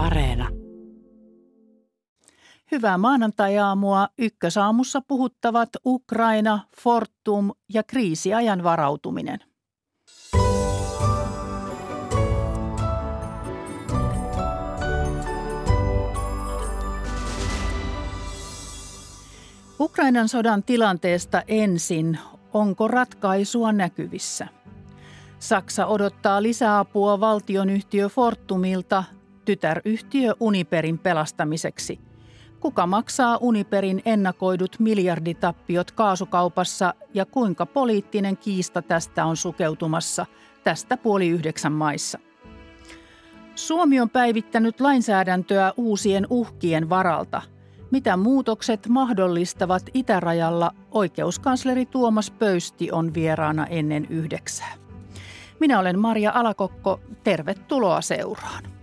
Areena. Hyvää maanantajaamua. Ykkösaamussa puhuttavat Ukraina, Fortum ja kriisiajan varautuminen. Ukrainan sodan tilanteesta ensin. Onko ratkaisua näkyvissä? Saksa odottaa lisäapua valtionyhtiö Fortumilta tytäryhtiö Uniperin pelastamiseksi. Kuka maksaa Uniperin ennakoidut miljarditappiot kaasukaupassa ja kuinka poliittinen kiista tästä on sukeutumassa tästä puoli yhdeksän maissa? Suomi on päivittänyt lainsäädäntöä uusien uhkien varalta. Mitä muutokset mahdollistavat itärajalla, oikeuskansleri Tuomas Pöysti on vieraana ennen yhdeksää. Minä olen Maria Alakokko, tervetuloa seuraan.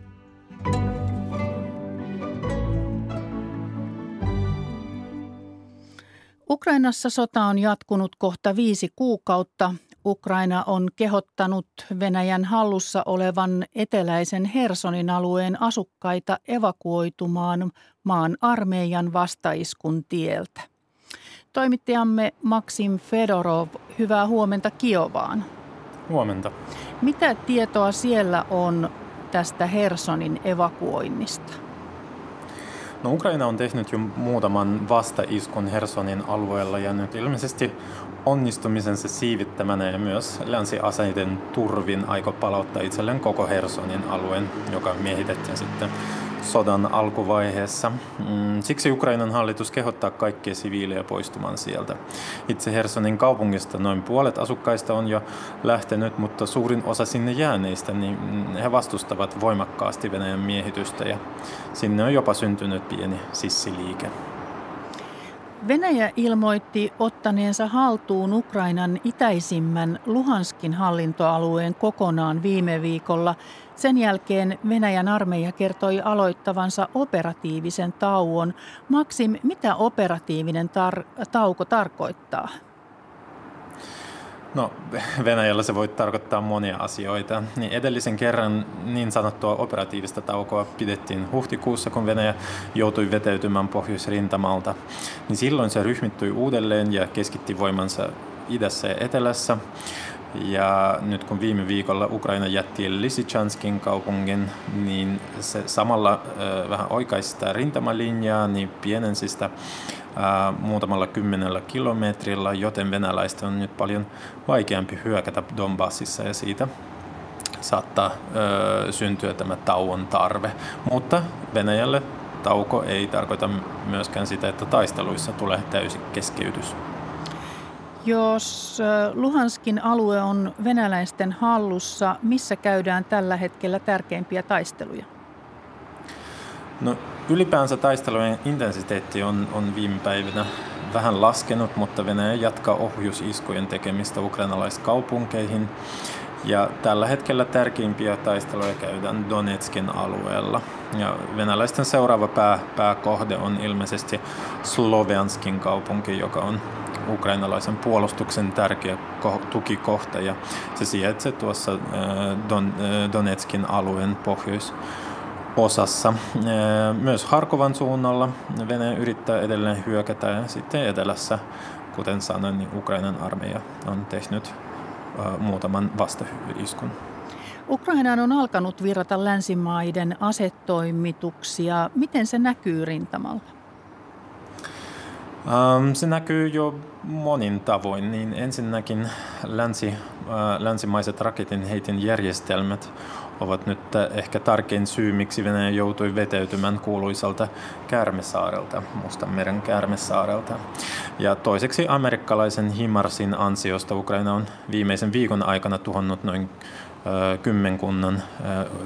Ukrainassa sota on jatkunut kohta viisi kuukautta. Ukraina on kehottanut Venäjän hallussa olevan eteläisen Hersonin alueen asukkaita evakuoitumaan maan armeijan vastaiskun tieltä. Toimittajamme Maksim Fedorov, hyvää huomenta Kiovaan. Huomenta. Mitä tietoa siellä on tästä Hersonin evakuoinnista? No Ukraina on tehnyt jo muutaman vastaiskun Hersonin alueella ja nyt ilmeisesti onnistumisensa siivittämänä myös länsiaseiden turvin aiko palauttaa itselleen koko Hersonin alueen, joka miehitettiin sitten sodan alkuvaiheessa. Mm, siksi Ukrainan hallitus kehottaa kaikkia siviilejä poistumaan sieltä. Itse Hersonin kaupungista noin puolet asukkaista on jo lähtenyt, mutta suurin osa sinne jääneistä, niin mm, he vastustavat voimakkaasti Venäjän miehitystä ja sinne on jopa syntynyt pieni sissiliike. Venäjä ilmoitti ottaneensa haltuun Ukrainan itäisimmän Luhanskin hallintoalueen kokonaan viime viikolla. Sen jälkeen Venäjän armeija kertoi aloittavansa operatiivisen tauon. Maksim, mitä operatiivinen tar- tauko tarkoittaa? No Venäjällä se voi tarkoittaa monia asioita. Niin edellisen kerran niin sanottua operatiivista taukoa pidettiin huhtikuussa, kun Venäjä joutui vetäytymään pohjoisrintamalta. Niin silloin se ryhmittyi uudelleen ja keskitti voimansa idässä ja etelässä. Ja nyt kun viime viikolla Ukraina jätti Lysychanskin kaupungin, niin se samalla äh, vähän oikaisi sitä rintamalinjaa, niin pienensi sitä muutamalla kymmenellä kilometrillä, joten venäläistä on nyt paljon vaikeampi hyökätä Donbassissa ja siitä saattaa äh, syntyä tämä tauon tarve. Mutta Venäjälle tauko ei tarkoita myöskään sitä, että taisteluissa tulee täysi keskeytys. Jos Luhanskin alue on venäläisten hallussa, missä käydään tällä hetkellä tärkeimpiä taisteluja? No, ylipäänsä taistelujen intensiteetti on, on viime päivinä vähän laskenut, mutta Venäjä jatkaa ohjusiskujen tekemistä ukrainalaiskaupunkeihin. Ja tällä hetkellä tärkeimpiä taisteluja käydään Donetskin alueella. Ja venäläisten seuraava pää, pääkohde on ilmeisesti Slovianskin kaupunki, joka on ukrainalaisen puolustuksen tärkeä tukikohta ja se sijaitsee tuossa äh, Don, äh, Donetskin alueen pohjois osassa. Äh, myös Harkovan suunnalla Venäjä yrittää edelleen hyökätä ja sitten etelässä, kuten sanoin, niin Ukrainan armeija on tehnyt muutaman vastaiskun. Ukrainaan on alkanut virrata länsimaiden asetoimituksia. Miten se näkyy rintamalla? Um, se näkyy jo monin tavoin. Niin ensinnäkin länsi, uh, länsimaiset raketin heitin järjestelmät ovat nyt ehkä tärkein syy, miksi Venäjä joutui vetäytymään kuuluisalta Kärmesaarelta, Mustanmeren Kärmesaarelta. Ja toiseksi amerikkalaisen Himarsin ansiosta Ukraina on viimeisen viikon aikana tuhonnut noin kymmenkunnan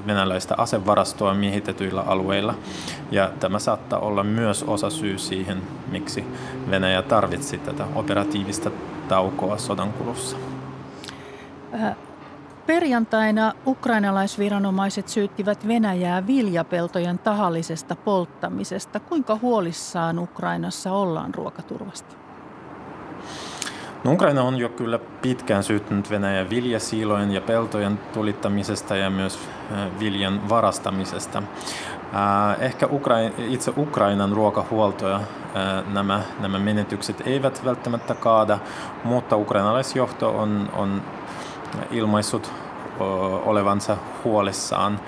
venäläistä asevarastoa miehitetyillä alueilla. Ja tämä saattaa olla myös osa syy siihen, miksi Venäjä tarvitsi tätä operatiivista taukoa sodan kulussa. Perjantaina ukrainalaisviranomaiset syyttivät Venäjää viljapeltojen tahallisesta polttamisesta. Kuinka huolissaan Ukrainassa ollaan ruokaturvasta? No, Ukraina on jo kyllä pitkään syyttänyt Venäjän viljasiilojen ja peltojen tulittamisesta ja myös viljan varastamisesta. Ehkä Ukraina, itse Ukrainan ruokahuoltoa nämä, nämä menetykset eivät välttämättä kaada, mutta ukrainalaisjohto on, on ilmaissut olevansa huolissaan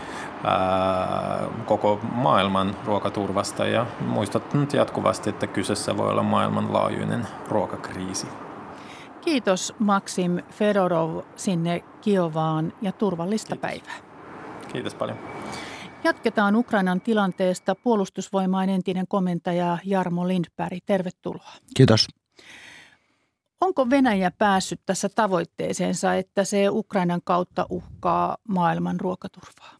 koko maailman ruokaturvasta ja muistuttanut jatkuvasti, että kyseessä voi olla maailmanlaajuinen ruokakriisi. Kiitos Maksim Fedorov sinne Kiovaan ja turvallista Kiitos. päivää. Kiitos paljon. Jatketaan Ukrainan tilanteesta. Puolustusvoimain entinen komentaja Jarmo Lindberg, tervetuloa. Kiitos. Onko Venäjä päässyt tässä tavoitteeseensa, että se Ukrainan kautta uhkaa maailman ruokaturvaa?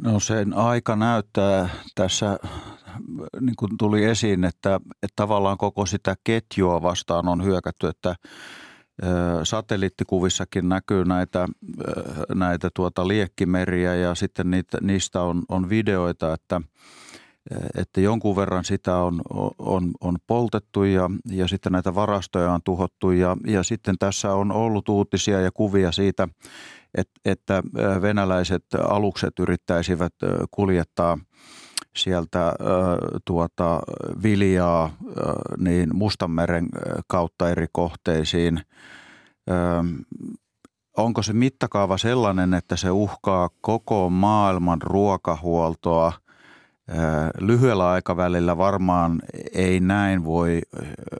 No sen aika näyttää tässä, niin kuin tuli esiin, että, että tavallaan koko sitä ketjua vastaan on hyökätty, että satelliittikuvissakin näkyy näitä, näitä tuota liekkimeriä ja sitten niitä, niistä on, on videoita, että, että jonkun verran sitä on, on, on poltettu ja, ja sitten näitä varastoja on tuhottu ja, ja sitten tässä on ollut uutisia ja kuvia siitä, että, että venäläiset alukset yrittäisivät kuljettaa sieltä tuota, viljaa niin Mustanmeren kautta eri kohteisiin. Onko se mittakaava sellainen, että se uhkaa koko maailman ruokahuoltoa? Lyhyellä aikavälillä varmaan ei näin voi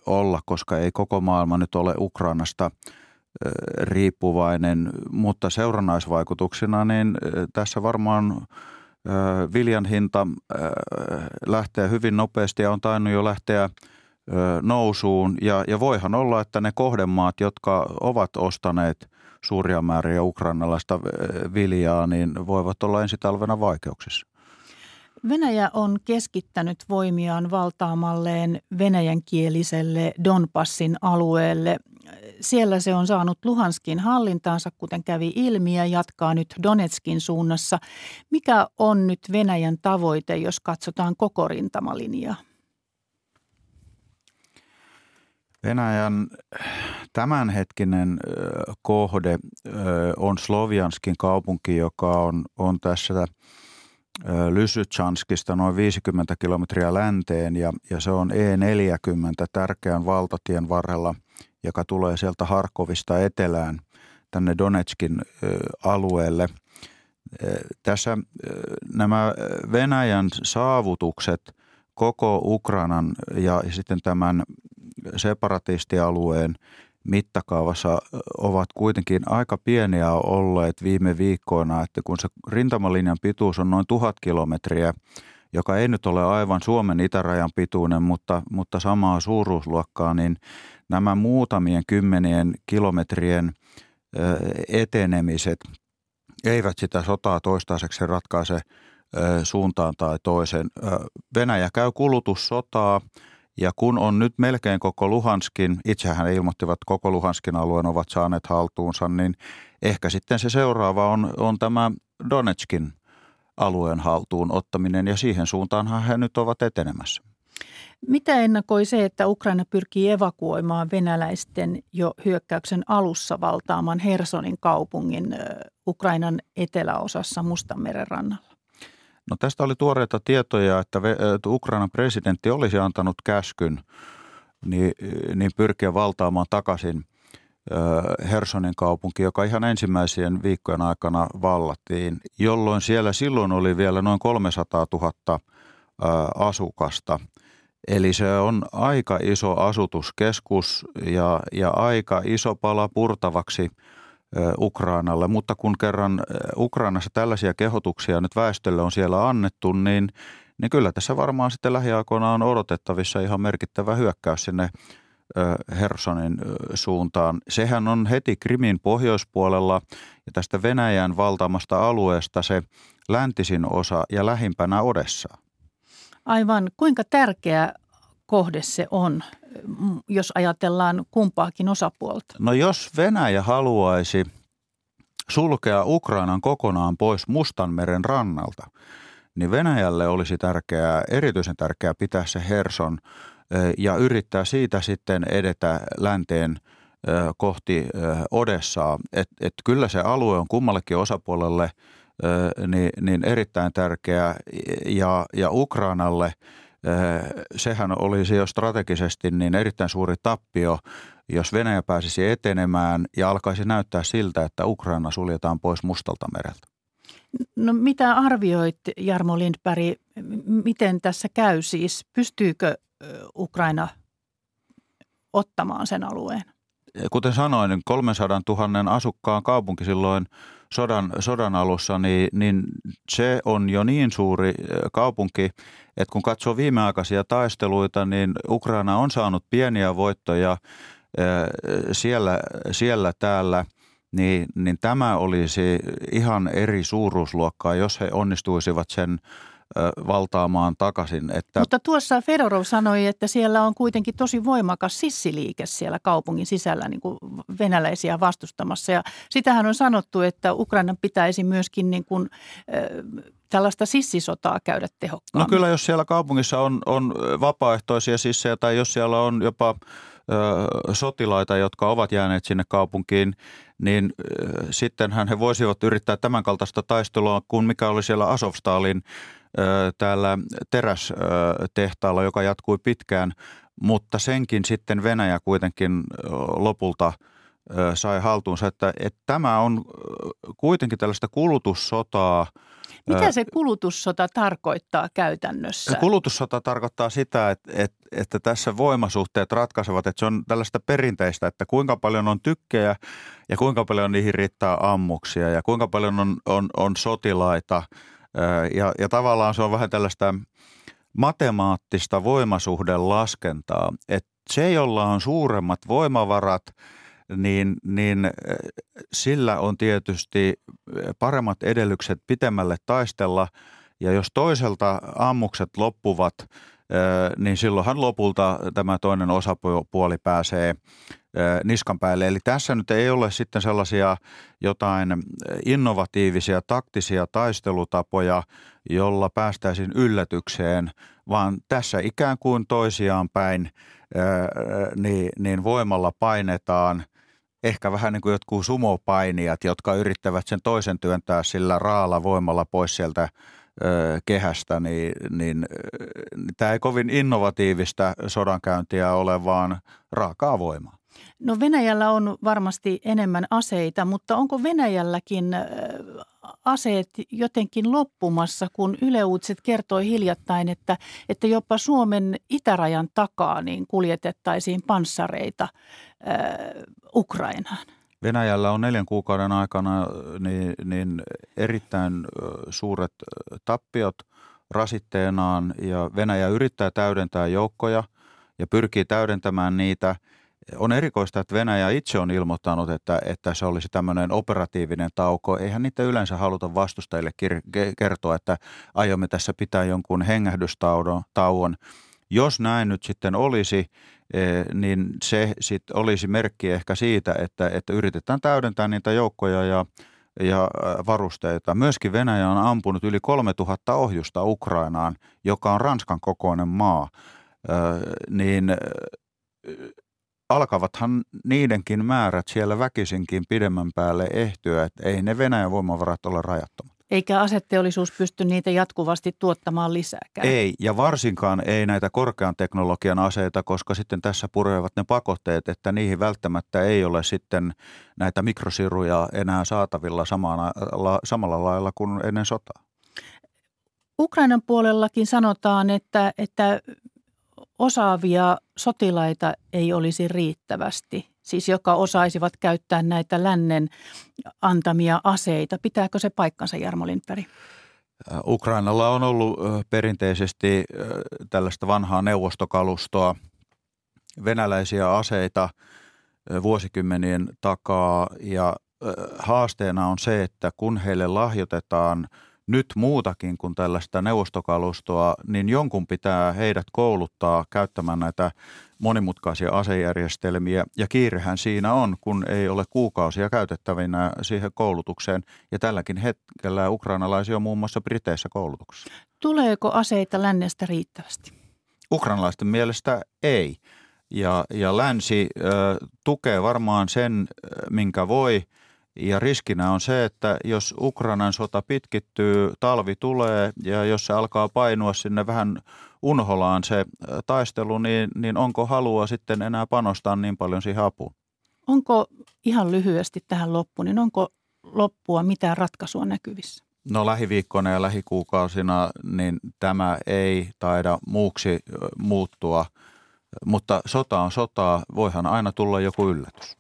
olla, koska ei koko maailma nyt ole Ukrainasta – riippuvainen, mutta seurannaisvaikutuksina niin tässä varmaan viljan hinta lähtee hyvin nopeasti ja on tainnut jo lähteä nousuun. Ja, ja voihan olla, että ne kohdemaat, jotka ovat ostaneet suuria määriä ukrainalaista viljaa, niin voivat olla ensi talvena vaikeuksissa. Venäjä on keskittänyt voimiaan valtaamalleen venäjänkieliselle Donbassin alueelle siellä se on saanut Luhanskin hallintaansa, kuten kävi ilmi, ja jatkaa nyt Donetskin suunnassa. Mikä on nyt Venäjän tavoite, jos katsotaan koko rintamalinjaa? Venäjän tämänhetkinen kohde on Slovianskin kaupunki, joka on, on tässä Lysychanskista noin 50 kilometriä länteen ja, ja se on E40 tärkeän valtatien varrella joka tulee sieltä Harkovista etelään tänne Donetskin alueelle. Tässä nämä Venäjän saavutukset koko Ukrainan ja sitten tämän separatistialueen mittakaavassa ovat kuitenkin aika pieniä olleet viime viikkoina, että kun se rintamalinjan pituus on noin tuhat kilometriä, joka ei nyt ole aivan Suomen itärajan pituinen, mutta, mutta samaa suuruusluokkaa, niin nämä muutamien kymmenien kilometrien etenemiset eivät sitä sotaa toistaiseksi ratkaise suuntaan tai toiseen. Venäjä käy kulutussotaa ja kun on nyt melkein koko Luhanskin, itsehän ilmoittivat koko Luhanskin alueen ovat saaneet haltuunsa, niin ehkä sitten se seuraava on, on tämä Donetskin alueen haltuun ottaminen ja siihen suuntaanhan he nyt ovat etenemässä. Mitä ennakoi se, että Ukraina pyrkii evakuoimaan venäläisten jo hyökkäyksen alussa valtaaman Hersonin kaupungin Ukrainan eteläosassa Mustanmeren rannalla? No tästä oli tuoreita tietoja, että Ukrainan presidentti olisi antanut käskyn niin, niin pyrkiä valtaamaan takaisin Hersonin kaupunki, joka ihan ensimmäisien viikkojen aikana vallattiin, jolloin siellä silloin oli vielä noin 300 000 asukasta – Eli se on aika iso asutuskeskus ja, ja aika iso pala purtavaksi Ukrainalle, mutta kun kerran Ukrainassa tällaisia kehotuksia nyt väestölle on siellä annettu, niin, niin kyllä tässä varmaan sitten lähiaikoina on odotettavissa ihan merkittävä hyökkäys sinne Hersonin suuntaan. Sehän on heti Krimin pohjoispuolella ja tästä Venäjän valtaamasta alueesta se läntisin osa ja lähimpänä Odessa. Aivan. Kuinka tärkeä kohde se on, jos ajatellaan kumpaakin osapuolta? No jos Venäjä haluaisi sulkea Ukrainan kokonaan pois Mustanmeren rannalta, niin Venäjälle olisi tärkeää, erityisen tärkeää pitää se Herson ja yrittää siitä sitten edetä länteen kohti Odessaa. Et, et kyllä se alue on kummallekin osapuolelle niin, niin erittäin tärkeä ja, ja Ukrainalle sehän olisi jo strategisesti niin erittäin suuri tappio, jos Venäjä pääsisi etenemään ja alkaisi näyttää siltä, että Ukraina suljetaan pois Mustalta mereltä. No mitä arvioit Jarmo Lindberg, miten tässä käy siis? Pystyykö Ukraina ottamaan sen alueen? Kuten sanoin, niin 300 000 asukkaan kaupunki silloin sodan, sodan alussa, niin, niin se on jo niin suuri kaupunki, että kun katsoo viimeaikaisia taisteluita, niin Ukraina on saanut pieniä voittoja siellä, siellä täällä – niin, niin tämä olisi ihan eri suuruusluokkaa, jos he onnistuisivat sen valtaamaan takaisin. Että... Mutta tuossa Fedorov sanoi, että siellä on kuitenkin tosi voimakas sissiliike siellä kaupungin sisällä niin kuin venäläisiä vastustamassa. Ja sitähän on sanottu, että Ukrainan pitäisi myöskin niin kuin, äh, tällaista sissisotaa käydä tehokkaammin. No kyllä, jos siellä kaupungissa on, on vapaaehtoisia sissejä tai jos siellä on jopa sotilaita, jotka ovat jääneet sinne kaupunkiin, niin sittenhän he voisivat yrittää tämän kaltaista taistelua kuin mikä oli siellä Asovstalin täällä terästehtaalla, joka jatkui pitkään, mutta senkin sitten Venäjä kuitenkin lopulta sai haltuunsa, että, että tämä on kuitenkin tällaista kulutussotaa – mitä se kulutussota tarkoittaa käytännössä? Kulutussota tarkoittaa sitä, että, että, että tässä voimasuhteet ratkaisevat, että se on tällaista perinteistä, että kuinka paljon on tykkejä ja kuinka paljon niihin riittää ammuksia ja kuinka paljon on, on, on sotilaita. Ja, ja tavallaan se on vähän tällaista matemaattista voimasuhden laskentaa, että se, jolla on suuremmat voimavarat – niin, niin sillä on tietysti paremmat edellytykset pitemmälle taistella. Ja jos toiselta ammukset loppuvat, niin silloinhan lopulta tämä toinen osapuoli pääsee niskan päälle. Eli tässä nyt ei ole sitten sellaisia jotain innovatiivisia taktisia taistelutapoja, jolla päästäisiin yllätykseen, vaan tässä ikään kuin toisiaan päin niin, niin voimalla painetaan – ehkä vähän niin kuin jotkut sumopainijat, jotka yrittävät sen toisen työntää sillä raalla voimalla pois sieltä ö, kehästä, niin, niin, niin tämä ei kovin innovatiivista sodankäyntiä ole, vaan raakaa voimaa. No Venäjällä on varmasti enemmän aseita, mutta onko Venäjälläkin aseet jotenkin loppumassa, kun Yle Uutiset kertoi hiljattain, että, että jopa Suomen itärajan takaa niin kuljetettaisiin panssareita äh, Ukrainaan? Venäjällä on neljän kuukauden aikana niin, niin erittäin suuret tappiot rasitteenaan ja Venäjä yrittää täydentää joukkoja ja pyrkii täydentämään niitä – on erikoista, että Venäjä itse on ilmoittanut, että, että se olisi tämmöinen operatiivinen tauko. Eihän niitä yleensä haluta vastustajille kertoa, että aiomme tässä pitää jonkun hengähdystauon. Jos näin nyt sitten olisi, e, niin se sitten olisi merkki ehkä siitä, että, että yritetään täydentää niitä joukkoja ja, ja varusteita. Myöskin Venäjä on ampunut yli 3000 ohjusta Ukrainaan, joka on Ranskan kokoinen maa. niin alkavathan niidenkin määrät siellä väkisinkin pidemmän päälle ehtyä, että ei ne Venäjän voimavarat ole rajattomat. Eikä asetteollisuus pysty niitä jatkuvasti tuottamaan lisääkään. Ei, ja varsinkaan ei näitä korkean teknologian aseita, koska sitten tässä purevat ne pakotteet, että niihin välttämättä ei ole sitten näitä mikrosiruja enää saatavilla samana, samalla lailla kuin ennen sotaa. Ukrainan puolellakin sanotaan, että, että osaavia sotilaita ei olisi riittävästi, siis joka osaisivat käyttää näitä lännen antamia aseita. Pitääkö se paikkansa, Jarmo Lindberg? Ukrainalla on ollut perinteisesti tällaista vanhaa neuvostokalustoa, venäläisiä aseita vuosikymmenien takaa ja haasteena on se, että kun heille lahjoitetaan – nyt muutakin kuin tällaista neuvostokalustoa, niin jonkun pitää heidät kouluttaa käyttämään näitä monimutkaisia asejärjestelmiä. Ja kiirehän siinä on, kun ei ole kuukausia käytettävinä siihen koulutukseen. Ja tälläkin hetkellä ukrainalaisia on muun muassa Briteissä koulutuksessa. Tuleeko aseita lännestä riittävästi? Ukrainalaisten mielestä ei. Ja, ja länsi ö, tukee varmaan sen, minkä voi. Ja riskinä on se, että jos Ukrainan sota pitkittyy, talvi tulee ja jos se alkaa painua sinne vähän unholaan se taistelu, niin, niin onko halua sitten enää panostaa niin paljon siihen apuun? Onko ihan lyhyesti tähän loppuun, niin onko loppua mitään ratkaisua näkyvissä? No lähiviikkoina ja lähikuukausina niin tämä ei taida muuksi muuttua, mutta sota on sotaa, voihan aina tulla joku yllätys.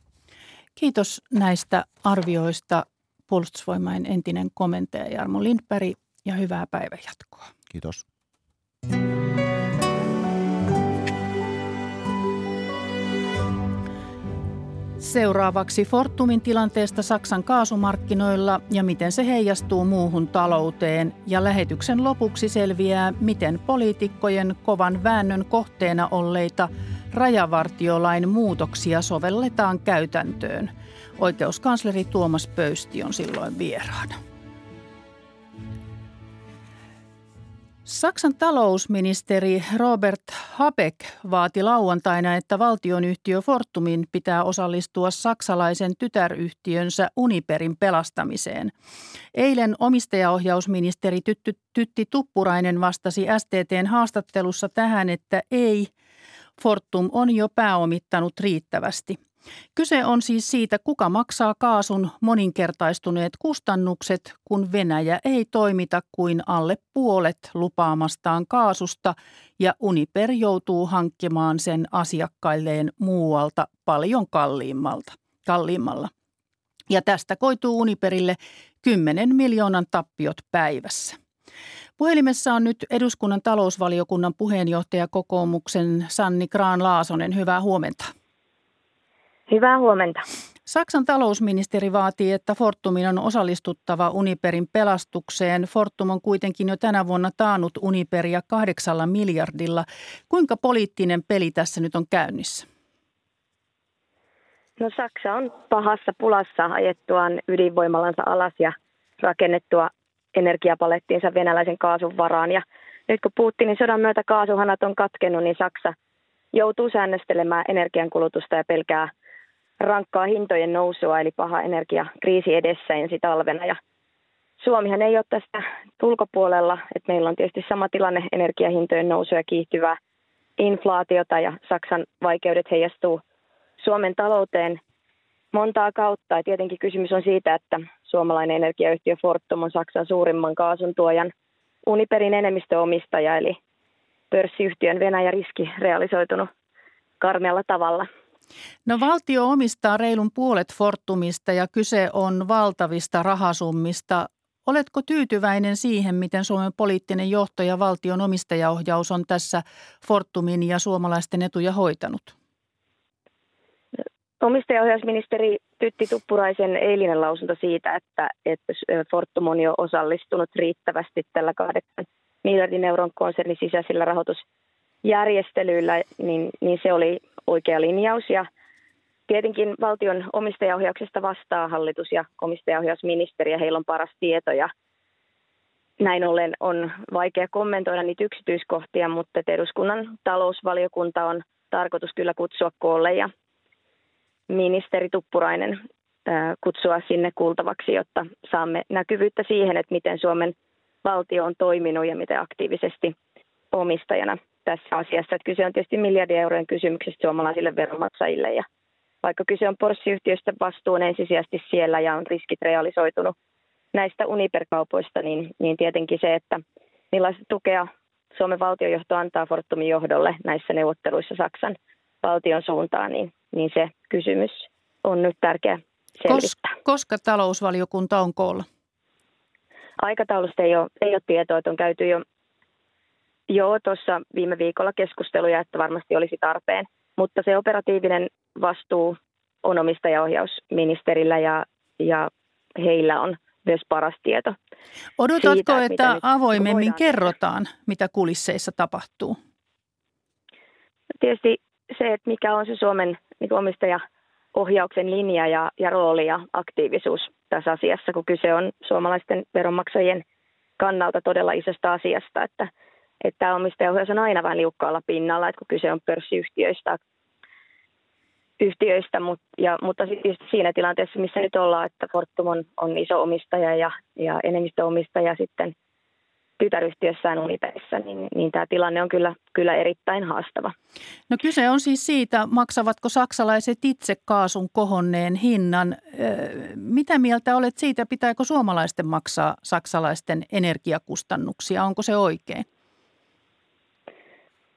Kiitos näistä arvioista puolustusvoimain entinen komentaja Jarmo Lindberg ja hyvää päivänjatkoa. Kiitos. Seuraavaksi Fortumin tilanteesta Saksan kaasumarkkinoilla ja miten se heijastuu muuhun talouteen. Ja lähetyksen lopuksi selviää, miten poliitikkojen kovan väännön kohteena olleita rajavartiolain muutoksia sovelletaan käytäntöön. Oikeuskansleri Tuomas Pöysti on silloin vieraana. Saksan talousministeri Robert Habeck vaati lauantaina, että valtionyhtiö Fortumin pitää osallistua saksalaisen tytäryhtiönsä Uniperin pelastamiseen. Eilen omistajaohjausministeri Tytti, Tuppurainen vastasi STTn haastattelussa tähän, että ei, Fortum on jo pääomittanut riittävästi. Kyse on siis siitä, kuka maksaa kaasun moninkertaistuneet kustannukset, kun Venäjä ei toimita kuin alle puolet lupaamastaan kaasusta ja Uniper joutuu hankkimaan sen asiakkailleen muualta paljon kalliimmalta, kalliimmalla. Ja tästä koituu Uniperille 10 miljoonan tappiot päivässä. Puhelimessa on nyt eduskunnan talousvaliokunnan puheenjohtaja kokoomuksen Sanni Kraan Laasonen. Hyvää huomenta. Hyvää huomenta. Saksan talousministeri vaatii, että Fortumin on osallistuttava Uniperin pelastukseen. Fortum on kuitenkin jo tänä vuonna taannut Uniperia kahdeksalla miljardilla. Kuinka poliittinen peli tässä nyt on käynnissä? No Saksa on pahassa pulassa ajettuaan ydinvoimalansa alas ja rakennettua energiapalettiinsa venäläisen kaasun varaan. Ja nyt kun Putinin sodan myötä kaasuhanat on katkennut, niin Saksa joutuu säännöstelemään energiankulutusta ja pelkää – rankkaa hintojen nousua, eli paha energiakriisi edessä ensi talvena. Ja Suomihan ei ole tästä ulkopuolella, että meillä on tietysti sama tilanne energiahintojen nousua ja kiihtyvää inflaatiota ja Saksan vaikeudet heijastuu Suomen talouteen montaa kautta. Ja tietenkin kysymys on siitä, että suomalainen energiayhtiö Fortum on Saksan suurimman kaasun tuojan Uniperin enemmistöomistaja, eli pörssiyhtiön Venäjä riski realisoitunut karmealla tavalla – No valtio omistaa reilun puolet Fortumista ja kyse on valtavista rahasummista. Oletko tyytyväinen siihen, miten Suomen poliittinen johto ja valtion omistajaohjaus on tässä Fortumin ja suomalaisten etuja hoitanut? Omistajaohjausministeri Tytti Tuppuraisen eilinen lausunto siitä, että, että Fortum on jo osallistunut riittävästi tällä 8 miljardin euron konsernin sisäisillä rahoitusjärjestelyillä, niin, niin se oli oikea linjaus. Ja tietenkin valtion omistajaohjauksesta vastaa hallitus ja omistajaohjausministeri ja heillä on paras tieto. Ja näin ollen on vaikea kommentoida niitä yksityiskohtia, mutta eduskunnan talousvaliokunta on tarkoitus kyllä kutsua koolle ja ministeri Tuppurainen kutsua sinne kuultavaksi, jotta saamme näkyvyyttä siihen, että miten Suomen valtio on toiminut ja miten aktiivisesti omistajana tässä asiassa. Että kyse on tietysti miljardien eurojen kysymyksestä suomalaisille veronmaksajille ja vaikka kyse on pörssiyhtiöstä, vastuu on ensisijaisesti siellä ja on riskit realisoitunut näistä Uniper-kaupoista, niin, niin tietenkin se, että millaista tukea Suomen valtiojohto antaa Fortumin johdolle näissä neuvotteluissa Saksan valtion suuntaan, niin, niin se kysymys on nyt tärkeä selvittää. Kos, koska talousvaliokunta on koolla? Aikataulusta ei ole, ei ole tietoa, että on käyty jo Joo, tuossa viime viikolla keskusteluja, että varmasti olisi tarpeen, mutta se operatiivinen vastuu on omistajaohjausministerillä ja, ja heillä on myös paras tieto. Odotatko, siitä, että, että avoimemmin kerrotaan, tehdä. mitä kulisseissa tapahtuu? Tietysti se, että mikä on se Suomen niin omistajaohjauksen linja ja, ja rooli ja aktiivisuus tässä asiassa, kun kyse on suomalaisten veronmaksajien kannalta todella isosta asiasta, että – että omistajaohjaus on aina vähän liukkaalla pinnalla, että kun kyse on pörssiyhtiöistä, yhtiöistä, mutta, ja, mutta sitten siinä tilanteessa, missä nyt ollaan, että Fortum on, on iso omistaja ja, ja enemmistöomistaja sitten tytäryhtiössään Uniperissä, niin, niin tämä tilanne on kyllä, kyllä erittäin haastava. No kyse on siis siitä, maksavatko saksalaiset itse kaasun kohonneen hinnan. Mitä mieltä olet siitä, pitääkö suomalaisten maksaa saksalaisten energiakustannuksia? Onko se oikein?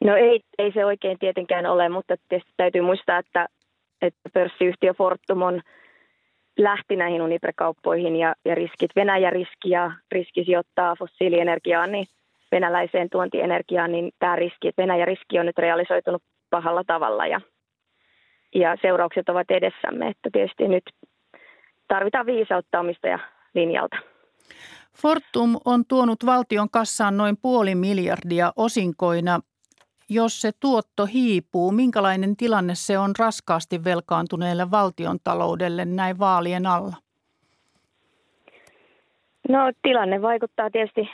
No ei, ei se oikein tietenkään ole, mutta tietysti täytyy muistaa, että, että pörssiyhtiö Fortum on lähti näihin Uniper-kauppoihin ja, ja riskit, Venäjä riski ja riski sijoittaa fossiilienergiaan, niin venäläiseen tuontienergiaan, niin tämä riski, Venäjä riski on nyt realisoitunut pahalla tavalla ja, ja seuraukset ovat edessämme, että tietysti nyt tarvitaan viisautta linjalta. Fortum on tuonut valtion kassaan noin puoli miljardia osinkoina jos se tuotto hiipuu, minkälainen tilanne se on raskaasti velkaantuneelle valtion taloudelle näin vaalien alla? No tilanne vaikuttaa tietysti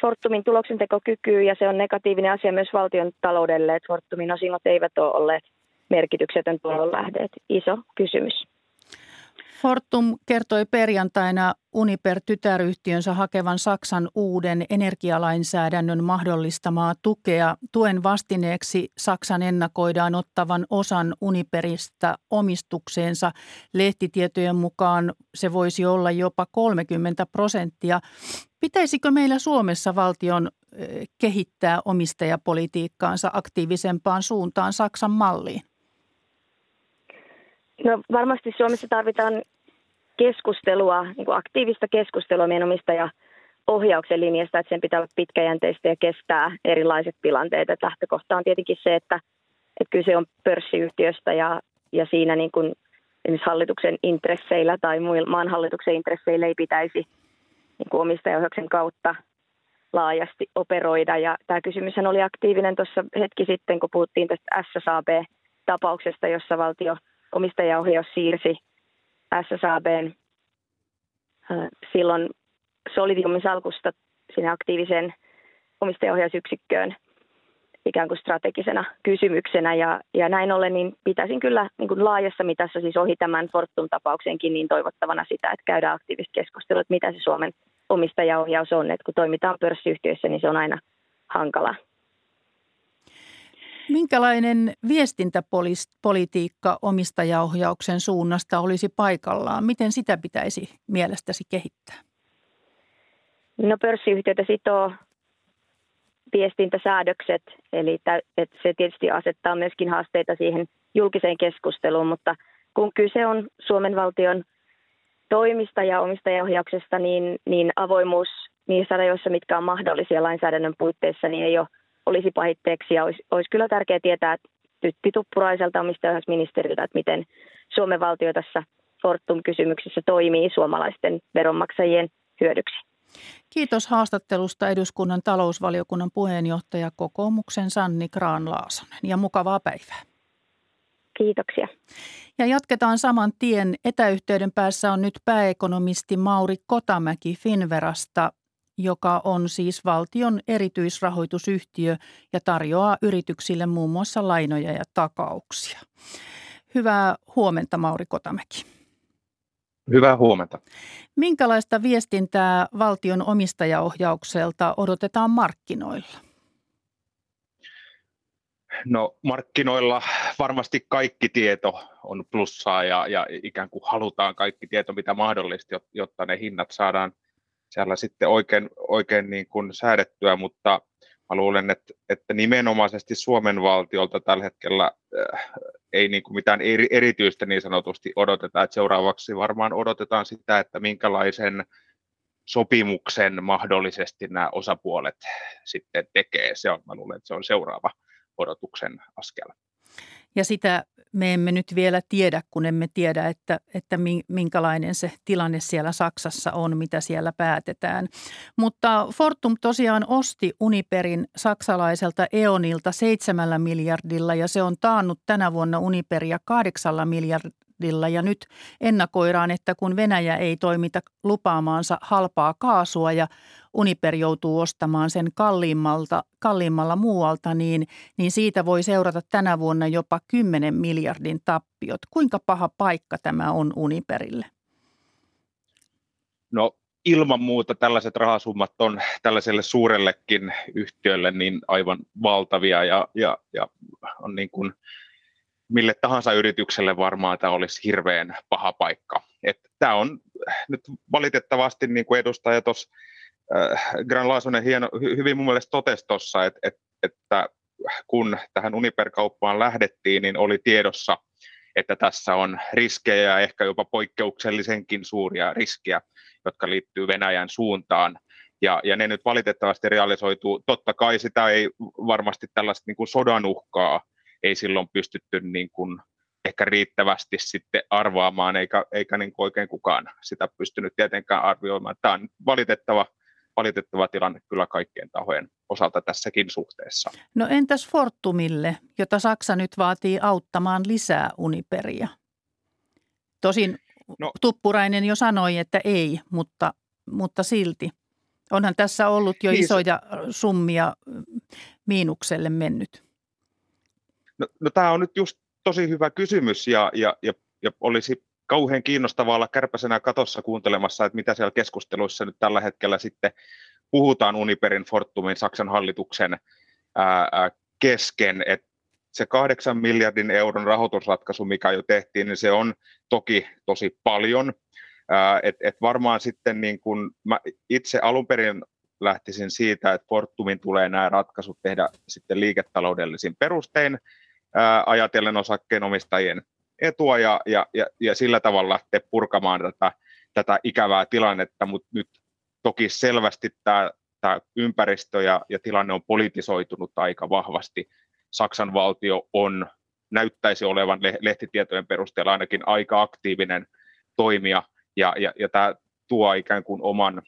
Fortumin tuloksentekokykyyn ja se on negatiivinen asia myös valtion taloudelle, että Fortumin osingot eivät ole olleet merkityksetön tulonlähde. Iso kysymys. Fortum kertoi perjantaina Uniper-tytäryhtiönsä hakevan Saksan uuden energialainsäädännön mahdollistamaa tukea. Tuen vastineeksi Saksan ennakoidaan ottavan osan Uniperistä omistukseensa. Lehtitietojen mukaan se voisi olla jopa 30 prosenttia. Pitäisikö meillä Suomessa valtion kehittää omistajapolitiikkaansa aktiivisempaan suuntaan Saksan malliin? No varmasti Suomessa tarvitaan keskustelua, niin kuin aktiivista keskustelua meidän omistaja ohjauksen linjasta, että sen pitää olla pitkäjänteistä ja kestää erilaiset tilanteet. Että lähtökohta on tietenkin se, että, että kyse on pörssiyhtiöstä ja, ja siinä niin kuin esimerkiksi hallituksen intresseillä tai muilla maan hallituksen intresseillä ei pitäisi niin kuin omistajaohjauksen kautta laajasti operoida. Ja tämä kysymys oli aktiivinen tuossa hetki sitten, kun puhuttiin tästä SSAB-tapauksesta, jossa valtio omistajaohjaus siirsi SSABn silloin Solidiumin salkusta sinne aktiiviseen omistajaohjausyksikköön ikään kuin strategisena kysymyksenä. Ja, ja näin ollen niin pitäisin kyllä niin kuin laajassa mitassa siis ohi tämän Fortum-tapauksenkin niin toivottavana sitä, että käydään aktiivista keskustelua, että mitä se Suomen omistajaohjaus on. Että kun toimitaan pörssiyhtiöissä, niin se on aina hankala Minkälainen viestintäpolitiikka omistajaohjauksen suunnasta olisi paikallaan? Miten sitä pitäisi mielestäsi kehittää? No pörssiyhtiötä sitoo viestintäsäädökset, eli että se tietysti asettaa myöskin haasteita siihen julkiseen keskusteluun, mutta kun kyse on Suomen valtion toimista ja omistajaohjauksesta, niin, niin avoimuus niissä rajoissa, mitkä on mahdollisia lainsäädännön puitteissa, niin ei ole olisi pahitteeksi ja olisi, olisi kyllä tärkeää tietää Tytti Tuppuraiselta omistajaohjausministeriltä, että miten Suomen valtio tässä Fortum-kysymyksessä toimii suomalaisten veronmaksajien hyödyksi. Kiitos haastattelusta eduskunnan talousvaliokunnan puheenjohtaja kokoomuksen Sanni Kraan-Laasonen ja mukavaa päivää. Kiitoksia. Ja jatketaan saman tien. Etäyhteyden päässä on nyt pääekonomisti Mauri Kotamäki Finverasta joka on siis valtion erityisrahoitusyhtiö ja tarjoaa yrityksille muun muassa lainoja ja takauksia. Hyvää huomenta Mauri Kotamäki. Hyvää huomenta. Minkälaista viestintää valtion omistajaohjaukselta odotetaan markkinoilla? No markkinoilla varmasti kaikki tieto on plussaa ja, ja ikään kuin halutaan kaikki tieto, mitä mahdollista, jotta ne hinnat saadaan – siellä sitten oikein, oikein niin kuin säädettyä, mutta mä luulen, että, että nimenomaisesti Suomen valtiolta tällä hetkellä äh, ei niin kuin mitään eri, erityistä niin sanotusti odoteta, että seuraavaksi varmaan odotetaan sitä, että minkälaisen sopimuksen mahdollisesti nämä osapuolet sitten tekee. Se on, mä luulen, että se on seuraava odotuksen askel. Ja sitä me emme nyt vielä tiedä, kun emme tiedä, että, että minkälainen se tilanne siellä Saksassa on, mitä siellä päätetään. Mutta Fortum tosiaan osti Uniperin saksalaiselta EONilta seitsemällä miljardilla ja se on taannut tänä vuonna Uniperia kahdeksalla miljardilla ja nyt ennakoidaan, että kun Venäjä ei toimita lupaamaansa halpaa kaasua ja Uniper joutuu ostamaan sen kalliimmalta, kalliimmalla muualta, niin, niin siitä voi seurata tänä vuonna jopa 10 miljardin tappiot. Kuinka paha paikka tämä on Uniperille? No ilman muuta tällaiset rahasummat on tällaiselle suurellekin yhtiölle niin aivan valtavia ja, ja, ja on niin kuin mille tahansa yritykselle varmaan tämä olisi hirveän paha paikka. Et tämä on nyt valitettavasti, niin kuin edustaja tuossa äh, Gran Laasonen hieno, hyvin mun mielestä totesi tuossa, että, että, että kun tähän Uniper-kauppaan lähdettiin, niin oli tiedossa, että tässä on riskejä ja ehkä jopa poikkeuksellisenkin suuria riskejä jotka liittyy Venäjän suuntaan. Ja, ja ne nyt valitettavasti realisoituu. Totta kai sitä ei varmasti tällaista niin kuin sodan uhkaa ei silloin pystytty niin kuin ehkä riittävästi sitten arvaamaan, eikä, eikä niin kuin oikein kukaan sitä pystynyt tietenkään arvioimaan. Tämä on valitettava, valitettava tilanne kyllä kaikkien tahojen osalta tässäkin suhteessa. No entäs Fortumille, jota Saksa nyt vaatii auttamaan lisää Uniperia? Tosin No, Tuppurainen jo sanoi, että ei, mutta, mutta silti. Onhan tässä ollut jo niin, isoja summia miinukselle mennyt. No, no tämä on nyt just tosi hyvä kysymys ja, ja, ja, ja olisi kauhean kiinnostavaa olla kärpäsenä katossa kuuntelemassa, että mitä siellä keskusteluissa nyt tällä hetkellä sitten puhutaan Uniperin, Fortumin, Saksan hallituksen ää, ää, kesken, että se kahdeksan miljardin euron rahoitusratkaisu, mikä jo tehtiin, niin se on toki tosi paljon. Et, et varmaan sitten niin kun mä itse alun perin lähtisin siitä, että Fortumin tulee nämä ratkaisut tehdä sitten liiketaloudellisin perustein ajatellen osakkeenomistajien etua ja, ja, ja, ja sillä tavalla lähteä purkamaan tätä, tätä ikävää tilannetta, mutta nyt toki selvästi tämä, tämä ympäristö ja, ja tilanne on politisoitunut aika vahvasti. Saksan valtio on, näyttäisi olevan lehtitietojen perusteella ainakin aika aktiivinen toimija, ja, ja, ja tämä tuo ikään kuin oman,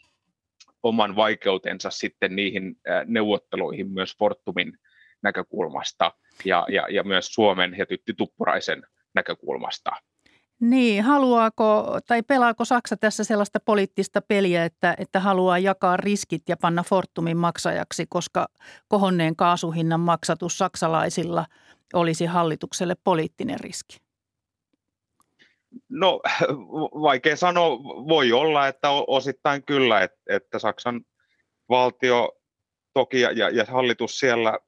oman vaikeutensa sitten niihin neuvotteluihin myös Fortumin näkökulmasta ja, ja, ja myös Suomen ja Tytti Tuppuraisen näkökulmasta. Niin, haluaako tai pelaako Saksa tässä sellaista poliittista peliä, että, että haluaa jakaa riskit ja panna Fortumin maksajaksi, koska kohonneen kaasuhinnan maksatus saksalaisilla olisi hallitukselle poliittinen riski? No vaikea sanoa, voi olla, että osittain kyllä, että, että Saksan valtio toki ja, ja hallitus siellä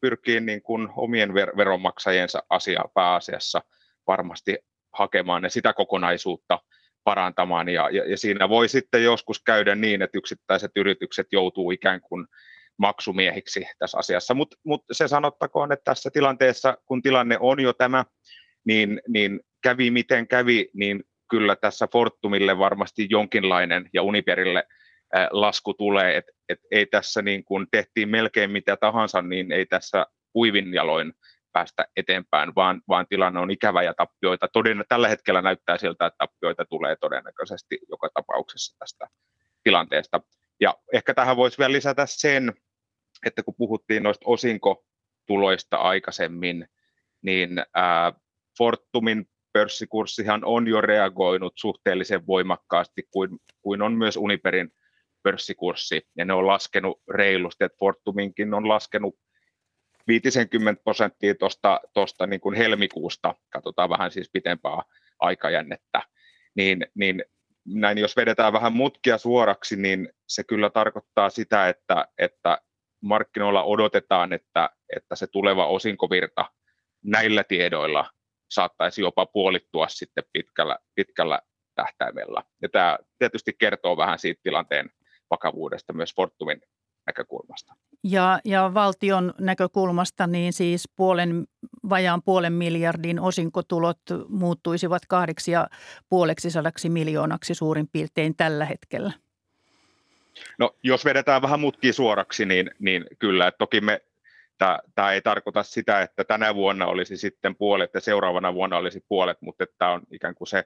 pyrkii niin kuin omien ver- veronmaksajiensa asiaa pääasiassa varmasti hakemaan ja sitä kokonaisuutta parantamaan. Ja, ja, ja siinä voi sitten joskus käydä niin, että yksittäiset yritykset joutuu ikään kuin maksumiehiksi tässä asiassa. Mutta mut se sanottakoon, että tässä tilanteessa, kun tilanne on jo tämä, niin, niin kävi miten kävi, niin kyllä tässä Fortumille varmasti jonkinlainen ja Uniperille lasku tulee, että et ei tässä niin kuin tehtiin melkein mitä tahansa, niin ei tässä uivin jaloin päästä eteenpäin, vaan, vaan tilanne on ikävä ja tappioita. Toden, tällä hetkellä näyttää siltä, että tappioita tulee todennäköisesti joka tapauksessa tästä tilanteesta. Ja ehkä tähän voisi vielä lisätä sen, että kun puhuttiin noista osinkotuloista aikaisemmin, niin ää, Fortumin pörssikurssihan on jo reagoinut suhteellisen voimakkaasti, kuin, kuin on myös Uniperin pörssikurssi, ja ne on laskenut reilusti, että Fortuminkin on laskenut 50 prosenttia tuosta tosta niin kuin helmikuusta, katsotaan vähän siis pitempää aikajännettä, niin, niin näin jos vedetään vähän mutkia suoraksi, niin se kyllä tarkoittaa sitä, että, että markkinoilla odotetaan, että, että se tuleva osinkovirta näillä tiedoilla saattaisi jopa puolittua sitten pitkällä, pitkällä tähtäimellä. Ja tämä tietysti kertoo vähän siitä tilanteen vakavuudesta myös Fortumin näkökulmasta. Ja, ja valtion näkökulmasta niin siis puolen, vajaan puolen miljardin osinkotulot muuttuisivat kahdeksi ja puoleksi sadaksi miljoonaksi suurin piirtein tällä hetkellä. No jos vedetään vähän mutkia suoraksi, niin, niin kyllä, että toki me tämä ei tarkoita sitä, että tänä vuonna olisi sitten puolet ja seuraavana vuonna olisi puolet, mutta tämä on ikään kuin se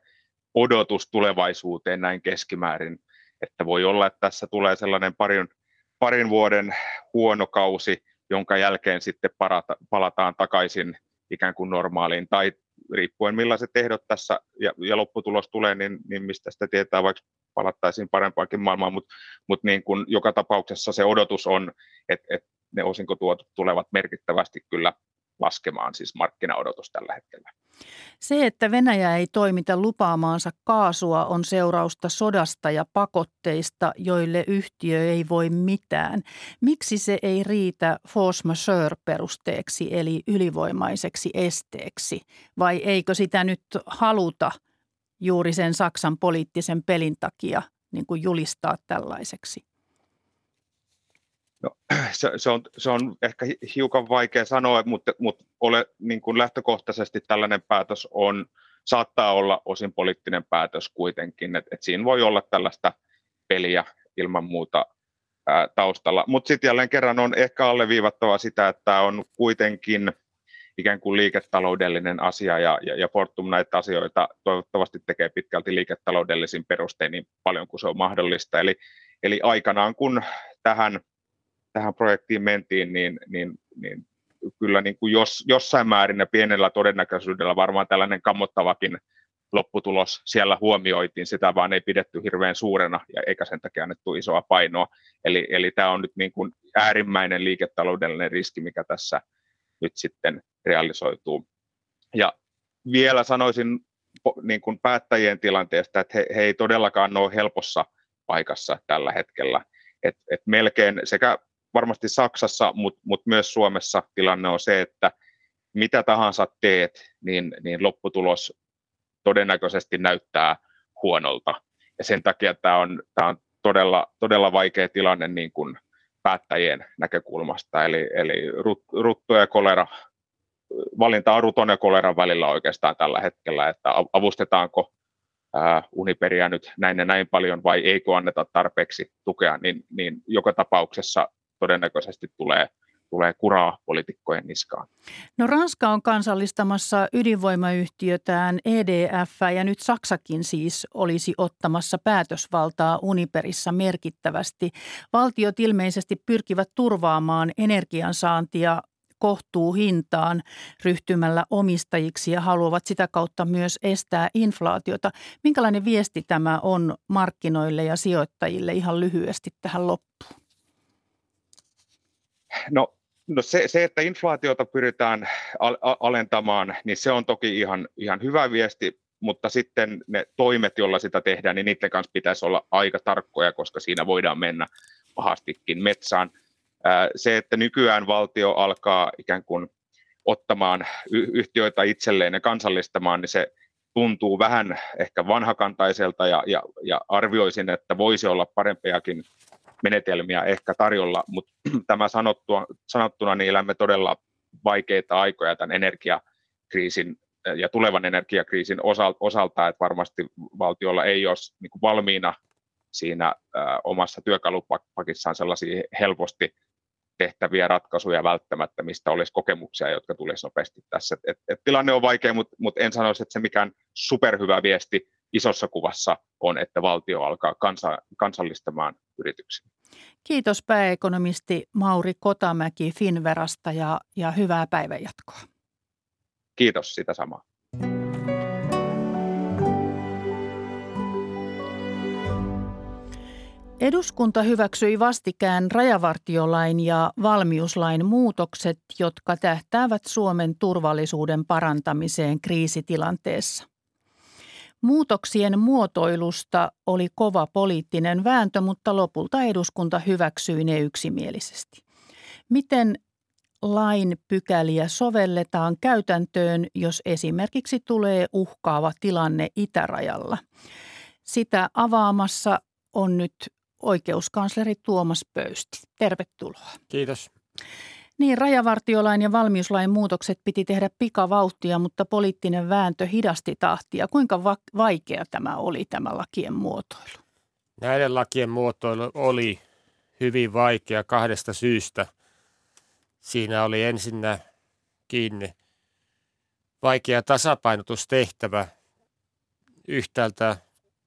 odotus tulevaisuuteen näin keskimäärin, että voi olla, että tässä tulee sellainen parin parin vuoden huono kausi, jonka jälkeen sitten parata, palataan takaisin ikään kuin normaaliin, tai, riippuen millaiset ehdot tässä ja, ja lopputulos tulee, niin, niin mistä sitä tietää, vaikka palattaisiin parempaankin maailmaan, mutta mut niin joka tapauksessa se odotus on, että et ne osinkotuotot tulevat merkittävästi kyllä laskemaan, siis markkinaodotus tällä hetkellä. Se, että Venäjä ei toimita lupaamaansa kaasua, on seurausta sodasta ja pakotteista, joille yhtiö ei voi mitään. Miksi se ei riitä force majeure-perusteeksi, eli ylivoimaiseksi esteeksi? Vai eikö sitä nyt haluta juuri sen Saksan poliittisen pelin takia niin kuin julistaa tällaiseksi? No, se, se, on, se on ehkä hiukan vaikea sanoa, mutta, mutta ole, niin kuin lähtökohtaisesti tällainen päätös on, saattaa olla osin poliittinen päätös kuitenkin, että, että siinä voi olla tällaista peliä ilman muuta ää, taustalla. Mutta sitten jälleen kerran on ehkä alleviivattava sitä, että tämä on kuitenkin ikään kuin liiketaloudellinen asia ja, ja, ja Fortum näitä asioita toivottavasti tekee pitkälti liiketaloudellisin perustein niin paljon kuin se on mahdollista. Eli, eli aikanaan kun tähän tähän projektiin mentiin, niin, niin, niin kyllä niin kuin jos, jossain määrin ja pienellä todennäköisyydellä varmaan tällainen kammottavakin lopputulos siellä huomioitiin, sitä vaan ei pidetty hirveän suurena ja eikä sen takia annettu isoa painoa. Eli, eli tämä on nyt niin kuin äärimmäinen liiketaloudellinen riski, mikä tässä nyt sitten realisoituu. Ja vielä sanoisin niin kuin päättäjien tilanteesta, että he, he ei todellakaan ole helpossa paikassa tällä hetkellä. Et, et melkein sekä varmasti Saksassa, mutta mut myös Suomessa tilanne on se, että mitä tahansa teet, niin, niin lopputulos todennäköisesti näyttää huonolta. Ja sen takia tämä on, tämä on todella, todella vaikea tilanne niin kuin päättäjien näkökulmasta. Eli, eli rut, rutto ja kolera, valinta on ruton ja koleran välillä oikeastaan tällä hetkellä, että avustetaanko Uniperia nyt näin ja näin paljon vai eikö anneta tarpeeksi tukea, niin, niin joka tapauksessa todennäköisesti tulee tulee kuraa poliitikkojen niskaan. No Ranska on kansallistamassa ydinvoimayhtiötään EDF ja nyt Saksakin siis olisi ottamassa päätösvaltaa Uniperissa merkittävästi. Valtiot ilmeisesti pyrkivät turvaamaan energiansaantia kohtuu hintaan ryhtymällä omistajiksi ja haluavat sitä kautta myös estää inflaatiota. Minkälainen viesti tämä on markkinoille ja sijoittajille ihan lyhyesti tähän loppuun? No, no se, se, että inflaatiota pyritään al- alentamaan, niin se on toki ihan, ihan hyvä viesti, mutta sitten ne toimet, joilla sitä tehdään, niin niiden kanssa pitäisi olla aika tarkkoja, koska siinä voidaan mennä pahastikin metsään. Se, että nykyään valtio alkaa ikään kuin ottamaan yhtiöitä itselleen ja kansallistamaan, niin se tuntuu vähän ehkä vanhakantaiselta ja, ja, ja arvioisin, että voisi olla parempiakin menetelmiä ehkä tarjolla, mutta tämä sanottua, sanottuna niin elämme todella vaikeita aikoja tämän energiakriisin ja tulevan energiakriisin osalta, että varmasti valtiolla ei ole niin valmiina siinä omassa työkalupakissaan sellaisia helposti tehtäviä ratkaisuja välttämättä, mistä olisi kokemuksia, jotka tulisi nopeasti tässä. Et, et tilanne on vaikea, mutta mut en sanoisi, että se mikään superhyvä viesti isossa kuvassa on, että valtio alkaa kansa, kansallistamaan yrityksiä. Kiitos pääekonomisti Mauri Kotamäki Finverasta ja, ja hyvää päivänjatkoa. Kiitos sitä samaa. Eduskunta hyväksyi vastikään rajavartiolain ja valmiuslain muutokset, jotka tähtäävät Suomen turvallisuuden parantamiseen kriisitilanteessa. Muutoksien muotoilusta oli kova poliittinen vääntö, mutta lopulta eduskunta hyväksyi ne yksimielisesti. Miten lain pykäliä sovelletaan käytäntöön, jos esimerkiksi tulee uhkaava tilanne itärajalla? Sitä avaamassa on nyt oikeuskansleri Tuomas Pöysti. Tervetuloa. Kiitos. Niin, rajavartiolain ja valmiuslain muutokset piti tehdä pikavauhtia, mutta poliittinen vääntö hidasti tahtia. Kuinka va- vaikea tämä oli, tämä lakien muotoilu? Näiden lakien muotoilu oli hyvin vaikea kahdesta syystä. Siinä oli ensinnä kiinni vaikea tasapainotustehtävä yhtäältä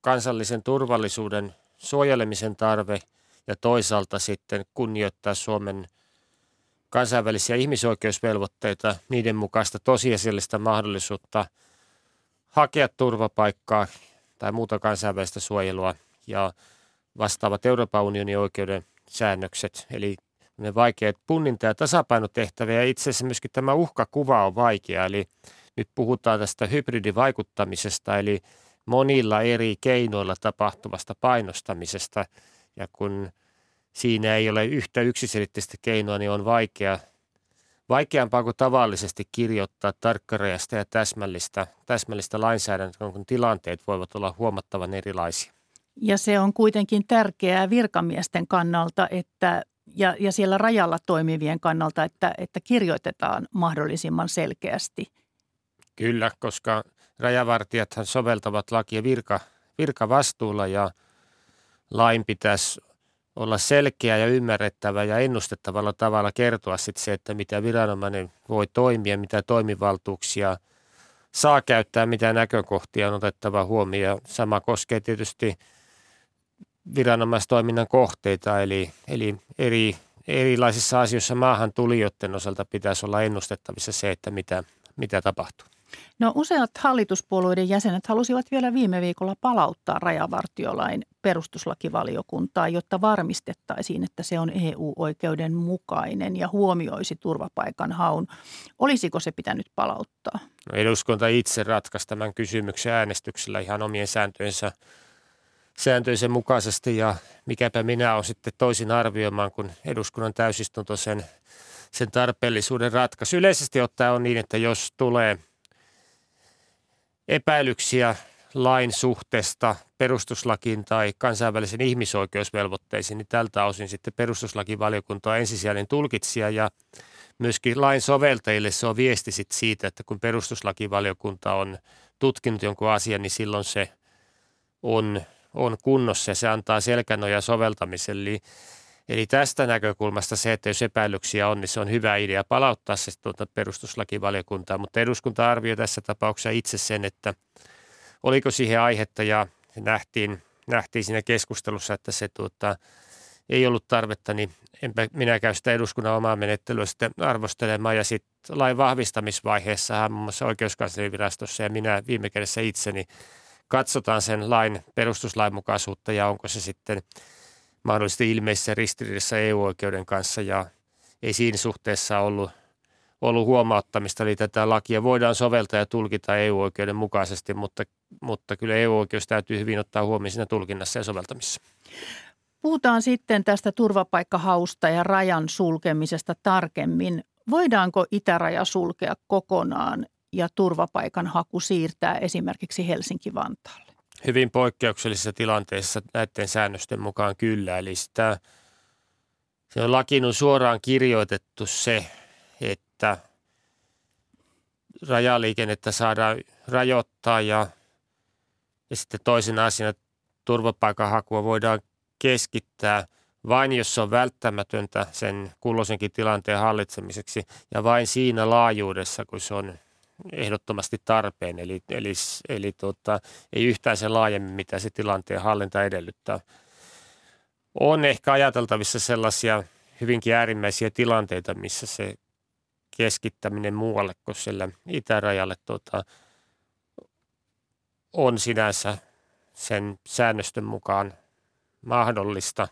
kansallisen turvallisuuden suojelemisen tarve ja toisaalta sitten kunnioittaa Suomen – kansainvälisiä ihmisoikeusvelvoitteita, niiden mukaista tosiasiallista mahdollisuutta hakea turvapaikkaa tai muuta kansainvälistä suojelua ja vastaavat Euroopan unionin oikeuden säännökset, eli ne vaikeat punninta- ja tasapainotehtäviä. Ja itse asiassa myöskin tämä uhkakuva on vaikea, eli nyt puhutaan tästä hybridivaikuttamisesta, eli monilla eri keinoilla tapahtuvasta painostamisesta. Ja kun siinä ei ole yhtä yksiselitteistä keinoa, niin on vaikea, vaikeampaa kuin tavallisesti kirjoittaa tarkkarajasta ja täsmällistä, täsmällistä lainsäädäntöä, kun tilanteet voivat olla huomattavan erilaisia. Ja se on kuitenkin tärkeää virkamiesten kannalta, että ja, ja siellä rajalla toimivien kannalta, että, että kirjoitetaan mahdollisimman selkeästi. Kyllä, koska rajavartijathan soveltavat lakia virka, virkavastuulla ja lain pitäisi olla selkeä ja ymmärrettävä ja ennustettavalla tavalla kertoa sitten se, että mitä viranomainen voi toimia, mitä toimivaltuuksia saa käyttää, mitä näkökohtia on otettava huomioon. Sama koskee tietysti viranomaistoiminnan kohteita, eli, eli eri, erilaisissa asioissa maahan tulijoiden osalta pitäisi olla ennustettavissa se, että mitä, mitä tapahtuu. No useat hallituspuolueiden jäsenet halusivat vielä viime viikolla palauttaa rajavartiolain perustuslakivaliokuntaa, jotta varmistettaisiin, että se on EU-oikeuden mukainen ja huomioisi turvapaikan haun. Olisiko se pitänyt palauttaa? No eduskunta itse ratkaisi tämän kysymyksen äänestyksellä ihan omien sääntöjensä sääntöjen mukaisesti ja mikäpä minä olen sitten toisin arvioimaan, kun eduskunnan täysistunto sen, sen tarpeellisuuden ratkaisu. Yleisesti ottaen on niin, että jos tulee epäilyksiä lain suhteesta perustuslakiin tai kansainvälisen ihmisoikeusvelvoitteisiin, niin tältä osin sitten perustuslakivaliokunta on ensisijainen tulkitsija ja myöskin lain soveltajille se on viesti sit siitä, että kun perustuslakivaliokunta on tutkinut jonkun asian, niin silloin se on, on kunnossa ja se antaa selkänoja soveltamiselle. Eli, eli tästä näkökulmasta se, että jos epäilyksiä on, niin se on hyvä idea palauttaa se tuota perustuslakivaliokuntaan, mutta eduskunta arvioi tässä tapauksessa itse sen, että – oliko siihen aihetta ja nähtiin, nähtiin siinä keskustelussa, että se tuota, ei ollut tarvetta, niin enpä minä käy sitä eduskunnan omaa menettelyä sitten arvostelemaan. Ja sitten lain vahvistamisvaiheessa muun muassa oikeuskanslerinvirastossa ja minä viime kädessä itseni katsotaan sen lain perustuslainmukaisuutta ja onko se sitten mahdollisesti ilmeisessä ristiriidassa EU-oikeuden kanssa ja ei siinä suhteessa ollut – ollut huomauttamista, eli tätä lakia voidaan soveltaa ja tulkita EU-oikeuden mukaisesti, mutta, mutta kyllä EU-oikeus täytyy hyvin ottaa huomioon siinä tulkinnassa ja soveltamisessa. Puhutaan sitten tästä turvapaikkahausta ja rajan sulkemisesta tarkemmin. Voidaanko itäraja sulkea kokonaan ja turvapaikan haku siirtää esimerkiksi Helsinki-Vantaalle? Hyvin poikkeuksellisissa tilanteissa näiden säännösten mukaan kyllä. Eli sitä, se on lakiin on suoraan kirjoitettu se, että että rajaliikennettä saadaan rajoittaa ja, ja sitten toisena asiana turvapaikanhakua voidaan keskittää vain jos se on välttämätöntä sen kulloisenkin tilanteen hallitsemiseksi ja vain siinä laajuudessa, kun se on ehdottomasti tarpeen. Eli, eli, eli tuota, ei yhtään sen laajemmin, mitä se tilanteen hallinta edellyttää. On ehkä ajateltavissa sellaisia hyvinkin äärimmäisiä tilanteita, missä se keskittäminen muualle kuin sille itärajalle tota, on sinänsä sen säännöstön mukaan mahdollista.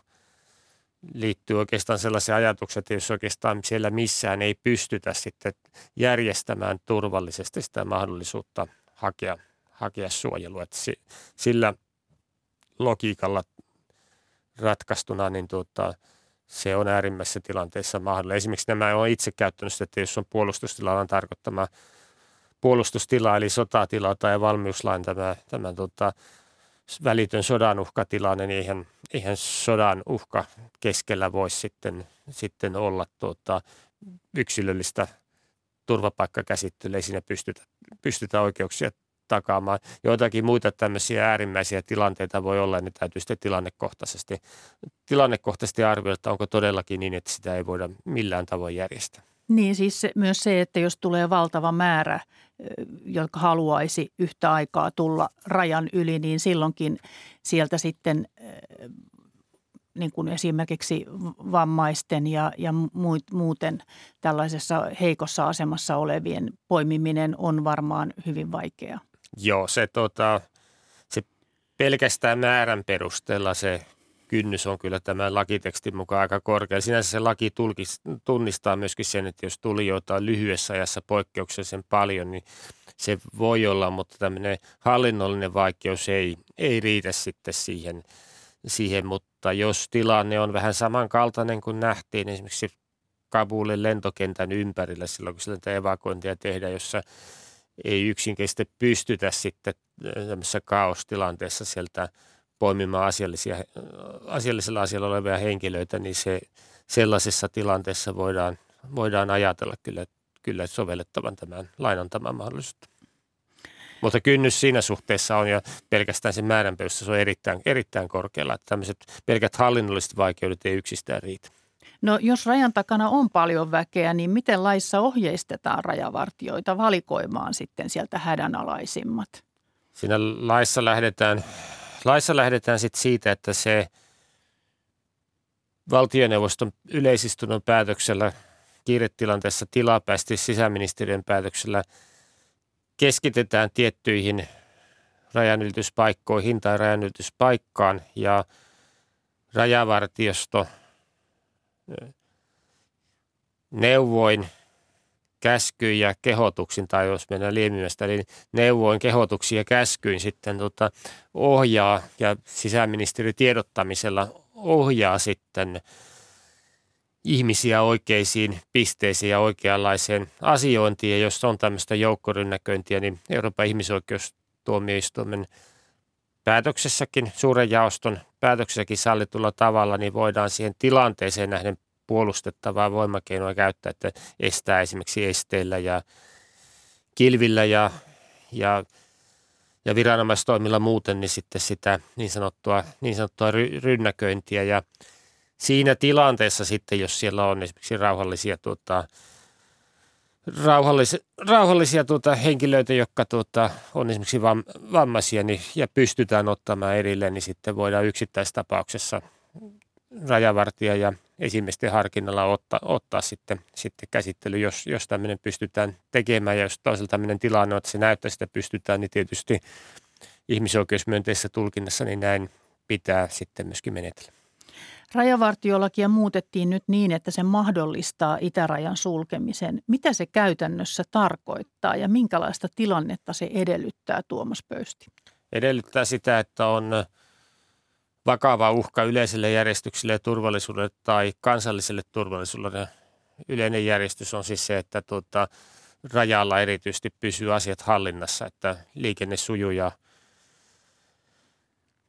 Liittyy oikeastaan sellaisia ajatuksia, että jos oikeastaan siellä missään ei pystytä sitten järjestämään turvallisesti sitä mahdollisuutta hakea, hakea suojelua. Että sillä logiikalla ratkaistuna, niin tuota, se on äärimmäisessä tilanteessa mahdollinen. Esimerkiksi nämä on itse käyttänyt sitä, että jos on puolustustilan tarkoittama puolustustila, eli sotatila tai valmiuslain tämä, tämä tota, välitön sodan uhkatilanne, niin eihän, eihän sodan uhka keskellä voi sitten, sitten olla tuota, yksilöllistä turvapaikkakäsittelyä, ei siinä pystytä, pystytä oikeuksia takaamaan. Joitakin muita tämmöisiä äärimmäisiä tilanteita voi olla, niin täytyy sitten tilannekohtaisesti, tilannekohtaisesti arvioida, että onko todellakin niin, että sitä ei voida millään tavoin järjestää. Niin siis myös se, että jos tulee valtava määrä, joka haluaisi yhtä aikaa tulla rajan yli, niin silloinkin sieltä sitten niin kuin esimerkiksi vammaisten ja, ja muuten tällaisessa heikossa asemassa olevien poimiminen on varmaan hyvin vaikeaa. Joo, se, tota, se pelkästään määrän perusteella se kynnys on kyllä tämän lakitekstin mukaan aika korkea. Sinänsä se laki tulkis, tunnistaa myöskin sen, että jos tulijoita on lyhyessä ajassa poikkeuksellisen paljon, niin se voi olla, mutta tämmöinen hallinnollinen vaikeus ei, ei riitä sitten siihen, siihen, mutta jos tilanne on vähän samankaltainen kuin nähtiin esimerkiksi Kabulin lentokentän ympärillä silloin, kun sitä evakuointia tehdään, jossa ei yksinkertaisesti pystytä sitten tämmöisessä kaostilanteessa sieltä poimimaan asiallisia, asiallisella asialla olevia henkilöitä, niin se sellaisessa tilanteessa voidaan, voidaan ajatella kyllä, kyllä sovellettavan tämän lainantaman mahdollisuutta. Mutta kynnys siinä suhteessa on ja pelkästään sen määrän perusteella se on erittäin, erittäin korkealla. Että tämmöiset pelkät hallinnolliset vaikeudet ei yksistään riitä. No jos rajan takana on paljon väkeä, niin miten laissa ohjeistetaan rajavartioita valikoimaan sitten sieltä hädänalaisimmat? Siinä laissa lähdetään, laissa lähdetään sitten siitä, että se valtioneuvoston yleisistunnon päätöksellä kiiretilanteessa tilapäisesti sisäministeriön päätöksellä – keskitetään tiettyihin rajanylityspaikkoihin tai rajanylityspaikkaan ja rajavartiosto neuvoin käskyin ja kehotuksin, tai jos mennään liemimästä, eli neuvoin kehotuksia ja käskyin sitten tota, ohjaa ja sisäministeri tiedottamisella ohjaa sitten ihmisiä oikeisiin pisteisiin ja oikeanlaiseen asiointiin. Ja jos on tämmöistä joukkorynnäköintiä, niin Euroopan ihmisoikeustuomioistuimen päätöksessäkin, suuren jaoston päätöksessäkin sallitulla tavalla, niin voidaan siihen tilanteeseen nähden puolustettavaa voimakeinoa käyttää, että estää esimerkiksi esteillä ja kilvillä ja, ja, ja viranomaistoimilla muuten, niin sitten sitä niin sanottua, niin sanottua rynnäköintiä. Ja siinä tilanteessa sitten, jos siellä on esimerkiksi rauhallisia, tuota, rauhallisia, rauhallisia tuota, henkilöitä, jotka tuota, on esimerkiksi vam, vammaisia niin, ja pystytään ottamaan erilleen, niin sitten voidaan yksittäistapauksessa rajavartija ja esimiesten harkinnalla ottaa, ottaa sitten, sitten käsittely, jos, jos tämmöinen pystytään tekemään ja jos toisaalta tämmöinen tilanne on, että se näyttää sitä pystytään, niin tietysti ihmisoikeusmyönteisessä tulkinnassa niin näin pitää sitten myöskin menetellä. Rajavartiolakia muutettiin nyt niin, että se mahdollistaa itärajan sulkemisen. Mitä se käytännössä tarkoittaa ja minkälaista tilannetta se edellyttää, Tuomas Pöysti? Edellyttää sitä, että on vakava uhka yleiselle järjestykselle ja turvallisuudelle tai kansalliselle turvallisuudelle. Yleinen järjestys on siis se, että tuota, rajalla erityisesti pysyy asiat hallinnassa, että liikenne sujuu ja –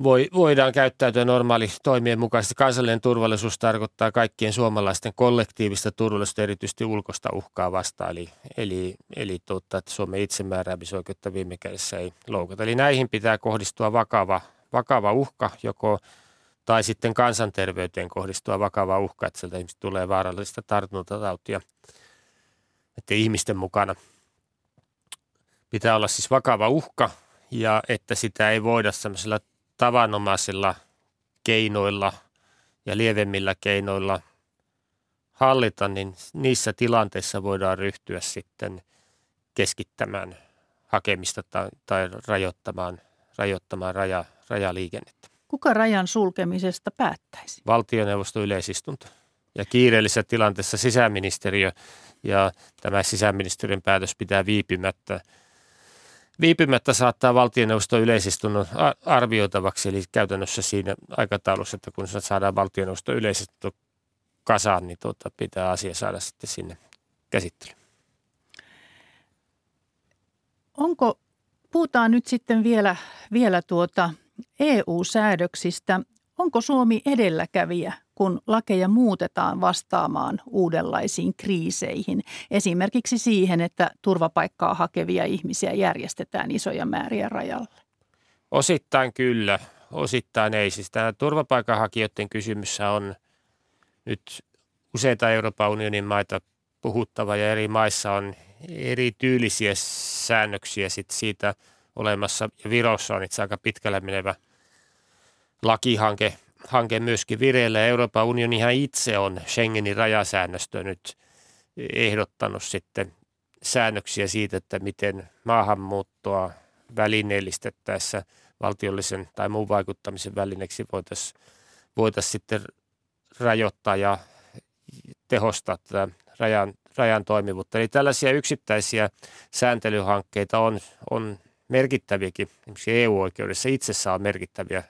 voi, voidaan käyttäytyä normaali toimien mukaisesti. Kansallinen turvallisuus tarkoittaa kaikkien suomalaisten kollektiivista turvallisuutta, erityisesti ulkoista uhkaa vastaan, eli, eli, eli tuota, että Suomen itsemääräämisoikeutta viime kädessä ei loukata. Eli näihin pitää kohdistua vakava, vakava uhka, joko tai sitten kansanterveyteen kohdistua vakava uhka, että sieltä ihmiset tulee vaarallista tartuntatautia, että ihmisten mukana. Pitää olla siis vakava uhka ja että sitä ei voida sellaisella tavanomaisilla keinoilla ja lievemmillä keinoilla hallita, niin niissä tilanteissa voidaan ryhtyä sitten keskittämään hakemista tai, tai rajoittamaan, rajoittamaan raja, rajaliikennettä. Kuka rajan sulkemisesta päättäisi? Valtioneuvoston yleisistunto. Ja kiireellisessä tilanteessa sisäministeriö ja tämä sisäministeriön päätös pitää viipymättä viipymättä saattaa valtioneuvoston yleisistunnon arvioitavaksi, eli käytännössä siinä aikataulussa, että kun saadaan valtioneuvoston yleisistunto kasaan, niin tuota, pitää asia saada sitten sinne käsittelyyn. Onko, puhutaan nyt sitten vielä, vielä tuota EU-säädöksistä. Onko Suomi edelläkävijä kun lakeja muutetaan vastaamaan uudenlaisiin kriiseihin. Esimerkiksi siihen, että turvapaikkaa hakevia ihmisiä järjestetään isoja määriä rajalle. Osittain kyllä, osittain ei. Siis tämä turvapaikanhakijoiden kysymys on nyt useita Euroopan unionin maita puhuttava ja eri maissa on eri tyylisiä säännöksiä sit siitä olemassa. Ja Virossa on itse aika pitkälle menevä lakihanke hanke myöskin vireillä. Euroopan unioni ihan itse on Schengenin rajasäännöstö nyt ehdottanut sitten säännöksiä siitä, että miten maahanmuuttoa välineellistettäessä valtiollisen tai muun vaikuttamisen välineeksi voitaisiin voitaisiin sitten rajoittaa ja tehostaa tätä rajan, rajan toimivuutta. Eli tällaisia yksittäisiä sääntelyhankkeita on, on merkittäviäkin. Esimerkiksi EU-oikeudessa itsessään on merkittäviä,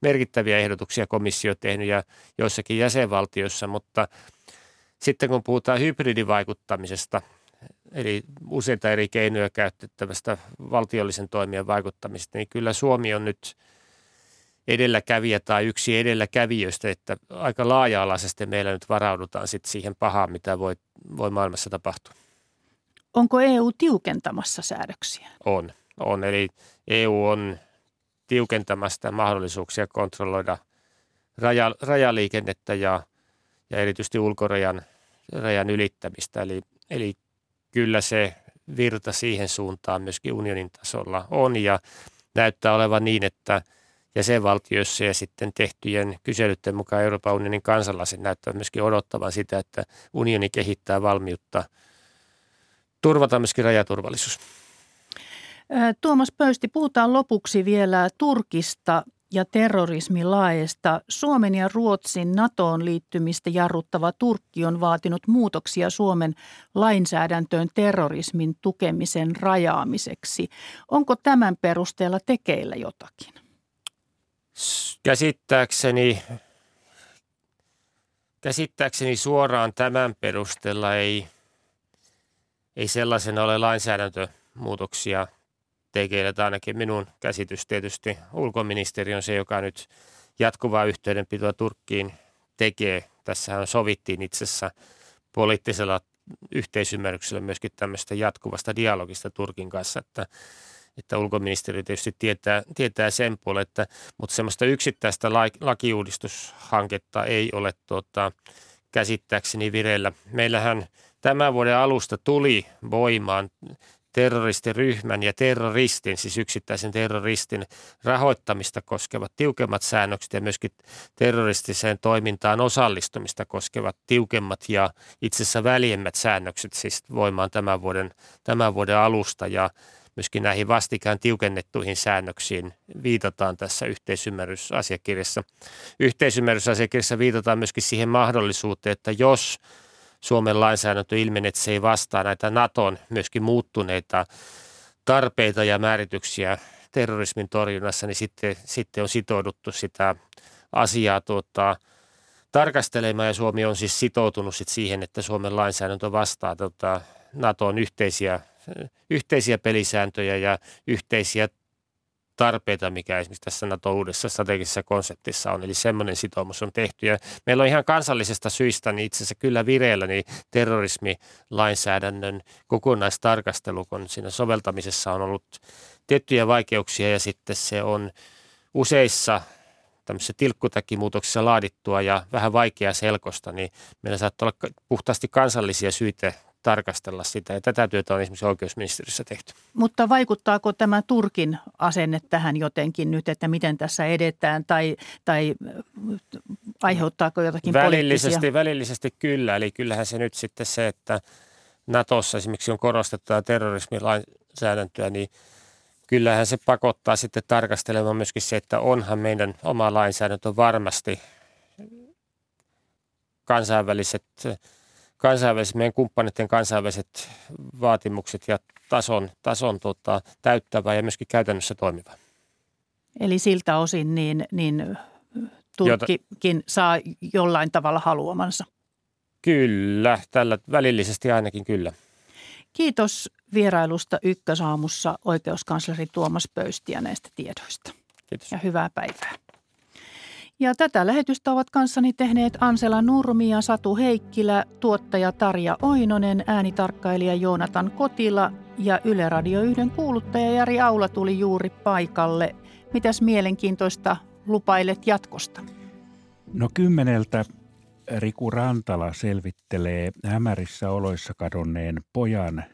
merkittäviä ehdotuksia komissio tehnyt ja joissakin jäsenvaltioissa, mutta sitten kun puhutaan hybridivaikuttamisesta, eli useita eri keinoja käytettävästä valtiollisen toimijan vaikuttamista, niin kyllä Suomi on nyt – edelläkävijä tai yksi edelläkävijöistä, että aika laaja-alaisesti meillä nyt varaudutaan sit siihen pahaan, mitä voi, voi maailmassa tapahtua. Onko EU tiukentamassa säädöksiä? On, on. Eli EU on tiukentamasta mahdollisuuksia kontrolloida raja, rajaliikennettä ja, ja erityisesti ulkorajan rajan ylittämistä. Eli, eli kyllä se virta siihen suuntaan myöskin unionin tasolla on ja näyttää olevan niin, että – jäsenvaltioissa ja sitten tehtyjen kyselyiden mukaan Euroopan unionin kansalaiset näyttävät myöskin odottavan sitä, että unioni kehittää valmiutta turvata myöskin rajaturvallisuus. Tuomas Pöysti, puhutaan lopuksi vielä Turkista ja terrorismilaeista. Suomen ja Ruotsin NATOon liittymistä jarruttava Turkki on vaatinut muutoksia Suomen lainsäädäntöön terrorismin tukemisen rajaamiseksi. Onko tämän perusteella tekeillä jotakin? Käsittääkseni, käsittääkseni suoraan tämän perusteella ei, ei sellaisena ole lainsäädäntömuutoksia tekeillä. Tai ainakin minun käsitys tietysti ulkoministeri on se, joka nyt jatkuvaa yhteydenpitoa Turkkiin tekee. Tässähän sovittiin itse asiassa poliittisella yhteisymmärryksellä myöskin tämmöistä jatkuvasta dialogista Turkin kanssa, että että ulkoministeri tietysti tietää, tietää sen puolen, että, mutta semmoista yksittäistä lakiuudistushanketta ei ole tuota, käsittääkseni vireillä. Meillähän tämän vuoden alusta tuli voimaan terroristiryhmän ja terroristin, siis yksittäisen terroristin rahoittamista koskevat tiukemmat säännökset ja myöskin terroristiseen toimintaan osallistumista koskevat tiukemmat ja itse asiassa väljemmät säännökset siis voimaan tämän vuoden, tämän vuoden alusta ja myöskin näihin vastikään tiukennettuihin säännöksiin viitataan tässä yhteisymmärrysasiakirjassa. Yhteisymmärrysasiakirjassa viitataan myöskin siihen mahdollisuuteen, että jos Suomen lainsäädäntö ilmenee, että se ei vastaa näitä Naton myöskin muuttuneita tarpeita ja määrityksiä terrorismin torjunnassa, niin sitten, sitten on sitouduttu sitä asiaa tuota, tarkastelemaan ja Suomi on siis sitoutunut sit siihen, että Suomen lainsäädäntö vastaa tuota, NATOn yhteisiä yhteisiä pelisääntöjä ja yhteisiä tarpeita, mikä esimerkiksi tässä NATO-uudessa strategisessa konseptissa on. Eli semmoinen sitoumus on tehty. Ja meillä on ihan kansallisesta syistä niin itse asiassa kyllä vireillä niin terrorismilainsäädännön kokonaistarkastelu, kun siinä soveltamisessa on ollut tiettyjä vaikeuksia ja sitten se on useissa tämmöisissä tilkkutakimuutoksissa laadittua ja vähän vaikea selkosta, niin meillä saattaa olla puhtaasti kansallisia syitä tarkastella sitä. Ja tätä työtä on esimerkiksi oikeusministeriössä tehty. Mutta vaikuttaako tämä Turkin asenne tähän jotenkin nyt, että miten tässä edetään tai, tai aiheuttaako jotakin välillisesti, poliittisia? Välillisesti kyllä. Eli kyllähän se nyt sitten se, että Natossa esimerkiksi on korostettu terrorismilainsäädäntöä, niin kyllähän se pakottaa sitten tarkastelemaan myöskin se, että onhan meidän oma lainsäädäntö varmasti kansainväliset kansainväliset, meidän kumppaneiden kansainväliset vaatimukset ja tason, tason tota, täyttävä ja myöskin käytännössä toimiva. Eli siltä osin niin, niin Turkkikin Jota, saa jollain tavalla haluamansa. Kyllä, tällä välillisesti ainakin kyllä. Kiitos vierailusta Ykkösaamussa oikeuskansleri Tuomas Pöystiä näistä tiedoista. Kiitos. Ja hyvää päivää. Ja tätä lähetystä ovat kanssani tehneet Ansela Nurmi ja Satu Heikkilä, tuottaja Tarja Oinonen, äänitarkkailija Joonatan Kotila ja Yle Radio 1 kuuluttaja Jari Aula tuli juuri paikalle. Mitäs mielenkiintoista lupailet jatkosta? No kymmeneltä Riku Rantala selvittelee hämärissä oloissa kadonneen pojan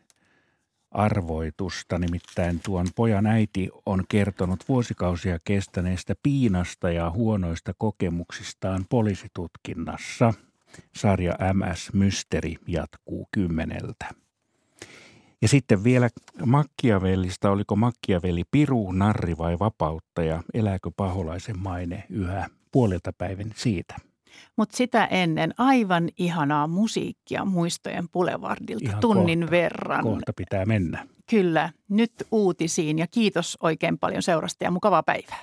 arvoitusta. Nimittäin tuon pojan äiti on kertonut vuosikausia kestäneestä piinasta ja huonoista kokemuksistaan poliisitutkinnassa. Sarja MS Mysteri jatkuu kymmeneltä. Ja sitten vielä Makkiavellista, oliko Makkiavelli piru, narri vai vapauttaja, elääkö paholaisen maine yhä puolelta päivän siitä. Mutta sitä ennen aivan ihanaa musiikkia muistojen Boulevardilta Ihan tunnin kohta. verran. Kohta pitää mennä. Kyllä, nyt uutisiin ja kiitos oikein paljon seurasta ja mukavaa päivää.